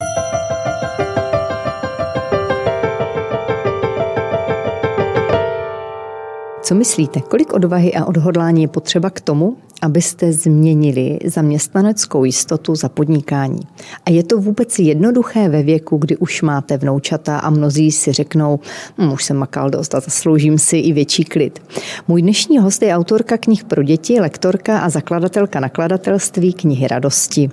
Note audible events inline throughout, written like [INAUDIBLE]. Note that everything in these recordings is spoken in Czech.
you Co myslíte, kolik odvahy a odhodlání je potřeba k tomu, abyste změnili zaměstnaneckou jistotu za podnikání? A je to vůbec jednoduché ve věku, kdy už máte vnoučata a mnozí si řeknou, hm, už jsem makal dost a zasloužím si i větší klid. Můj dnešní host je autorka knih pro děti, lektorka a zakladatelka nakladatelství knihy radosti.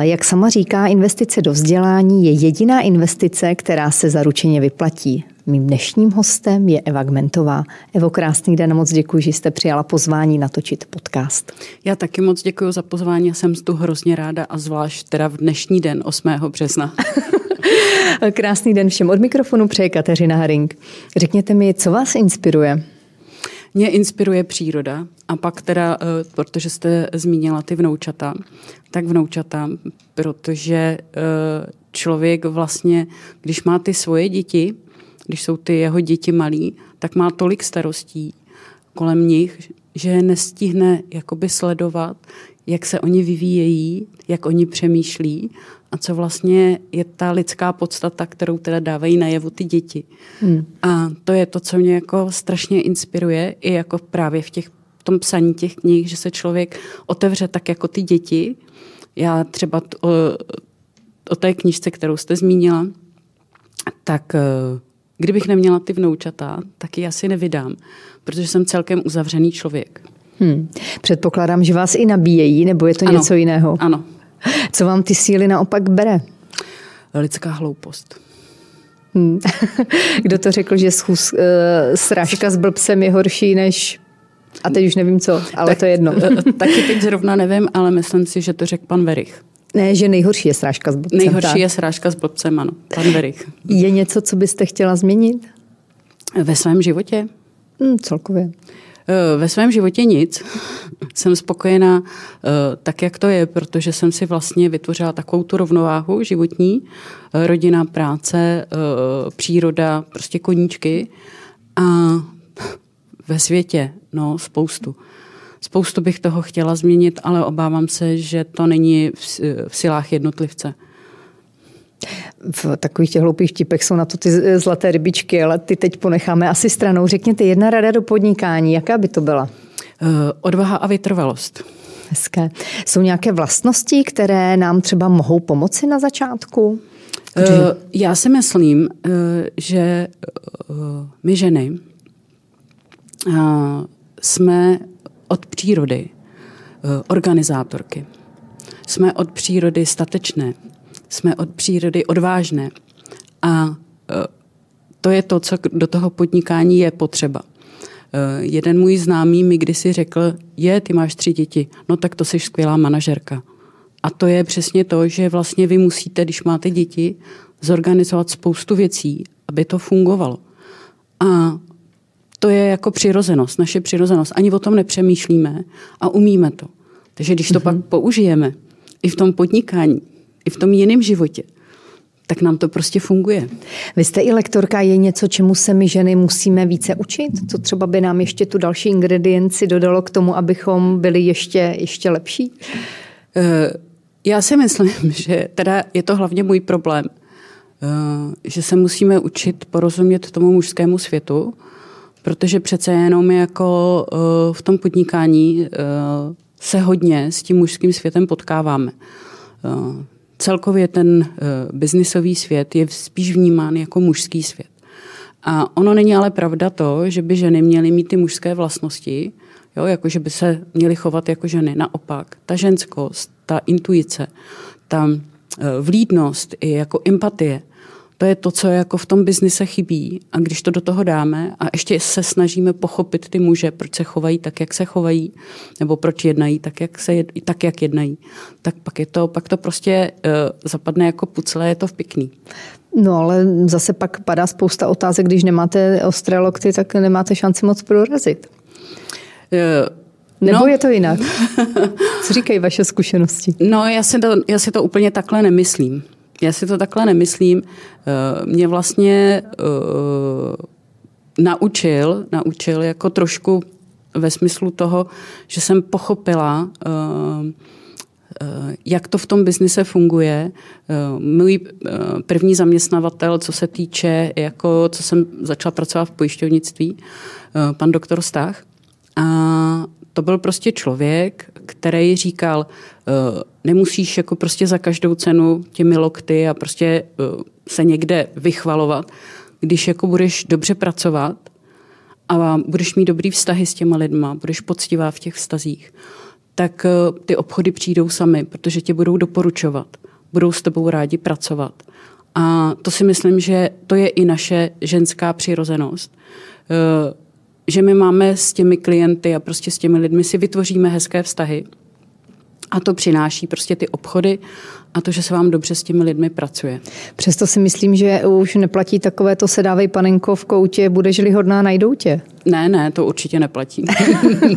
Jak sama říká, investice do vzdělání je jediná investice, která se zaručeně vyplatí. Mým dnešním hostem je Eva Gmentová. Evo, krásný den, moc děkuji, že jste přijala pozvání natočit podcast. Já taky moc děkuji za pozvání, jsem tu hrozně ráda a zvlášť teda v dnešní den 8. března. [LAUGHS] Krásný den všem od mikrofonu přeje Kateřina Haring. Řekněte mi, co vás inspiruje? Mě inspiruje příroda a pak teda, eh, protože jste zmínila ty vnoučata, tak vnoučata, protože eh, člověk vlastně, když má ty svoje děti, když jsou ty jeho děti malí, tak má tolik starostí kolem nich, že je nestihne jakoby sledovat, jak se oni vyvíjejí, jak oni přemýšlí a co vlastně je ta lidská podstata, kterou teda dávají najevo ty děti. Hmm. A to je to, co mě jako strašně inspiruje i jako právě v těch v tom psaní těch knih, že se člověk otevře tak jako ty děti. Já třeba t, o, o té knižce, kterou jste zmínila, tak Kdybych neměla ty vnoučata, tak ji asi nevydám, protože jsem celkem uzavřený člověk. Hmm. Předpokládám, že vás i nabíjejí, nebo je to ano. něco jiného? Ano. Co vám ty síly naopak bere? Lidská hloupost. Hmm. [LAUGHS] Kdo to řekl, že schůz, uh, srážka s blbcem je horší než a teď už nevím co, ale tak, to je jedno. Taky teď zrovna nevím, ale myslím si, že to řekl pan Verich. Ne, že nejhorší je srážka s blbcem. Nejhorší tak. je srážka s blbcem, ano. Pan Verich. Je něco, co byste chtěla změnit? Ve svém životě? Hmm, celkově. Eh, ve svém životě nic. [LAUGHS] Jsem spokojená eh, tak, jak to je, protože jsem si vlastně vytvořila takovou tu rovnováhu životní. Eh, rodina, práce, příroda, prostě koníčky. A [LAUGHS] ve světě, no, spoustu. Spoustu bych toho chtěla změnit, ale obávám se, že to není v, v silách jednotlivce. V takových těch hloupých tipech jsou na to ty zlaté rybičky, ale ty teď ponecháme asi stranou. Řekněte jedna rada do podnikání, jaká by to byla? Uh, odvaha a vytrvalost. Hezké. Jsou nějaké vlastnosti, které nám třeba mohou pomoci na začátku? Uh, já si myslím, uh, že my ženy jsme od přírody eh, organizátorky. Jsme od přírody statečné, jsme od přírody odvážné a eh, to je to, co do toho podnikání je potřeba. Eh, jeden můj známý mi kdysi řekl, je, ty máš tři děti, no tak to jsi skvělá manažerka. A to je přesně to, že vlastně vy musíte, když máte děti, zorganizovat spoustu věcí, aby to fungovalo. A to je jako přirozenost, naše přirozenost. Ani o tom nepřemýšlíme a umíme to. Takže když to mm-hmm. pak použijeme i v tom podnikání, i v tom jiném životě, tak nám to prostě funguje. Vy jste i lektorka, je něco, čemu se my ženy musíme více učit? Co třeba by nám ještě tu další ingredienci dodalo k tomu, abychom byli ještě, ještě lepší? Eh, já si myslím, [LAUGHS] že teda je to hlavně můj problém, eh, že se musíme učit porozumět tomu mužskému světu, protože přece jenom jako uh, v tom podnikání uh, se hodně s tím mužským světem potkáváme. Uh, celkově ten biznisový svět je spíš vnímán jako mužský svět. A ono není ale pravda to, že by ženy měly mít ty mužské vlastnosti, jo, jako že by se měly chovat jako ženy. Naopak, ta ženskost, ta intuice, ta vlídnost i jako empatie – to je to, co jako v tom biznise chybí. A když to do toho dáme a ještě se snažíme pochopit ty muže, proč se chovají tak, jak se chovají, nebo proč jednají tak, jak, se, tak, jak jednají, tak pak, je to, pak to prostě uh, zapadne jako pucle, je to v pěkný. No ale zase pak padá spousta otázek, když nemáte ostré lokty, tak nemáte šanci moc prorazit. Uh, nebo no. je to jinak? Co říkají vaše zkušenosti? No, já si, to, já si to úplně takhle nemyslím. Já si to takhle nemyslím. Eh, mě vlastně uh, naučil, naučil jako trošku ve smyslu toho, že jsem pochopila uh, jak to v tom biznise funguje. Můj první zaměstnavatel, co se týče, jako co jsem začala pracovat v pojišťovnictví, pan doktor Stach, a to byl prostě člověk, který říkal, nemusíš jako prostě za každou cenu těmi lokty a prostě se někde vychvalovat, když jako budeš dobře pracovat a budeš mít dobrý vztahy s těma lidma, budeš poctivá v těch vztazích, tak eh, ty obchody přijdou sami, protože tě budou doporučovat, budou s tebou rádi pracovat. A to si myslím, že to je i naše ženská přirozenost. Eh, že my máme s těmi klienty a prostě s těmi lidmi si vytvoříme hezké vztahy. A to přináší prostě ty obchody a to, že se vám dobře s těmi lidmi pracuje. Přesto si myslím, že už neplatí takové to sedávej panenko v koutě, budeš-li hodná, najdou tě. Ne, ne, to určitě neplatí.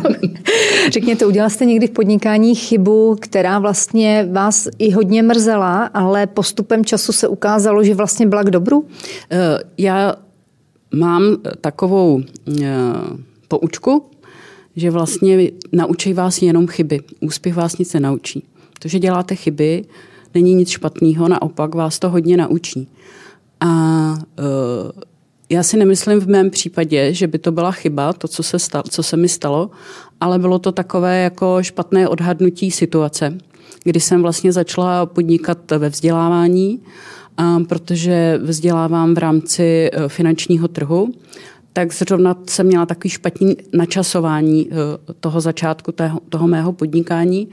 [LAUGHS] Řekněte, udělal jste někdy v podnikání chybu, která vlastně vás i hodně mrzela, ale postupem času se ukázalo, že vlastně byla k dobru? Eh, já mám takovou eh, poučku, že vlastně naučí vás jenom chyby. Úspěch vás nic nenaučí. To, že děláte chyby, není nic špatného, naopak vás to hodně naučí. A uh, já si nemyslím v mém případě, že by to byla chyba, to, co se, stalo, co se mi stalo, ale bylo to takové jako špatné odhadnutí situace, kdy jsem vlastně začala podnikat ve vzdělávání, protože vzdělávám v rámci e, finančního trhu, tak zrovna jsem měla takový špatný načasování e, toho začátku toho, toho mého podnikání,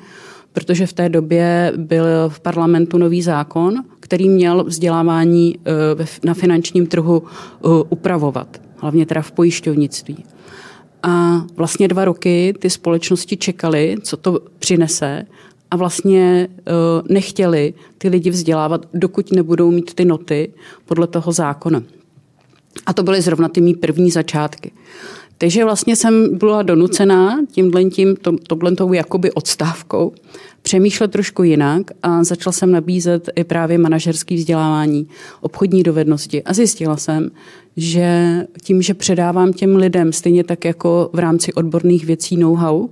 protože v té době byl v parlamentu nový zákon, který měl vzdělávání eh, na finančním trhu eh, upravovat, hlavně teda v pojišťovnictví. A vlastně dva roky ty společnosti čekaly, co to přinese a vlastně eh, nechtěli ty lidi vzdělávat, dokud nebudou mít ty noty podle toho zákona. A to byly zrovna ty mý první začátky. Takže vlastně jsem byla donucená tímhle tím, to, tohletou jakoby odstávkou přemýšlet trošku jinak a začala jsem nabízet i právě manažerské vzdělávání, obchodní dovednosti a zjistila jsem, že tím, že předávám těm lidem stejně tak jako v rámci odborných věcí know-how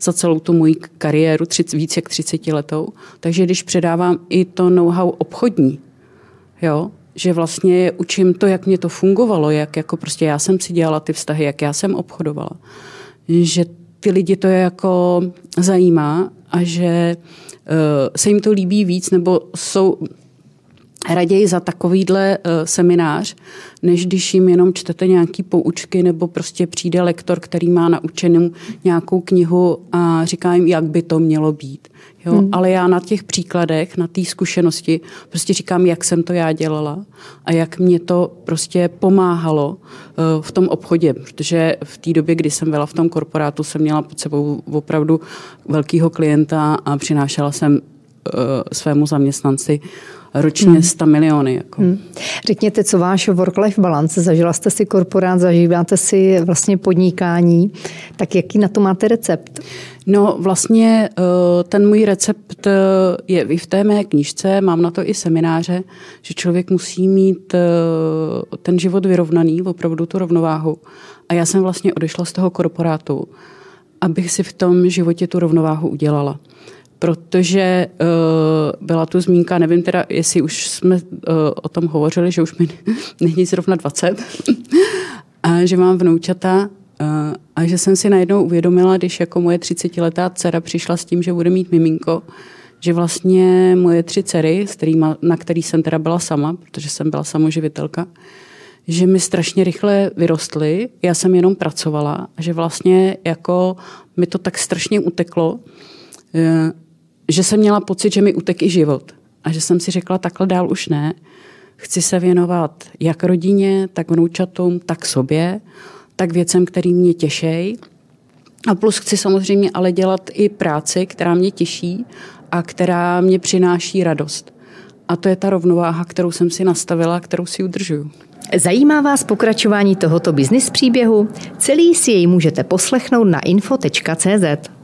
za celou tu moji kariéru, tři, víc jak 30 letou, takže když předávám i to know-how obchodní, jo, že vlastně učím to, jak mě to fungovalo, jak jako prostě já jsem si dělala ty vztahy, jak já jsem obchodovala. Že ty lidi to je jako zajímá a že uh, se jim to líbí víc nebo jsou raději za takovýhle uh, seminář, než když jim jenom čtete nějaký poučky nebo prostě přijde lektor, který má naučenou nějakou knihu a říká jim, jak by to mělo být. Jo? Hmm. Ale já na těch příkladech, na té zkušenosti prostě říkám, jak jsem to já dělala a jak mě to prostě pomáhalo uh, v tom obchodě, protože v té době, kdy jsem byla v tom korporátu, jsem měla pod sebou opravdu velkého klienta a přinášela jsem uh, svému zaměstnanci ročně 100 hmm. miliony. Jako. Hmm. Řekněte, co váš work-life balance? Zažila jste si korporát, zažíváte si vlastně podnikání, tak jaký na to máte recept? No vlastně eh, ten můj recept eh, je i v té mé knižce, mám na to i semináře, že člověk musí mít eh, ten život vyrovnaný, opravdu tu rovnováhu. A já jsem vlastně odešla z toho korporátu, abych si v tom životě tu rovnováhu udělala protože uh, byla tu zmínka, nevím teda, jestli už jsme uh, o tom hovořili, že už mi [LAUGHS] není zrovna 20, [LAUGHS] a že mám vnoučata uh, a že jsem si najednou uvědomila, když jako moje 30-letá dcera přišla s tím, že bude mít miminko, že vlastně moje tři dcery, kterýma, na který jsem teda byla sama, protože jsem byla samoživitelka, že mi strašně rychle vyrostly, já jsem jenom pracovala že vlastně jako mi to tak strašně uteklo, že jsem měla pocit, že mi utek i život. A že jsem si řekla, takhle dál už ne. Chci se věnovat jak rodině, tak vnoučatům, tak sobě, tak věcem, který mě těšej. A plus chci samozřejmě ale dělat i práci, která mě těší a která mě přináší radost. A to je ta rovnováha, kterou jsem si nastavila, kterou si udržuju. Zajímá vás pokračování tohoto biznis příběhu? Celý si jej můžete poslechnout na info.cz.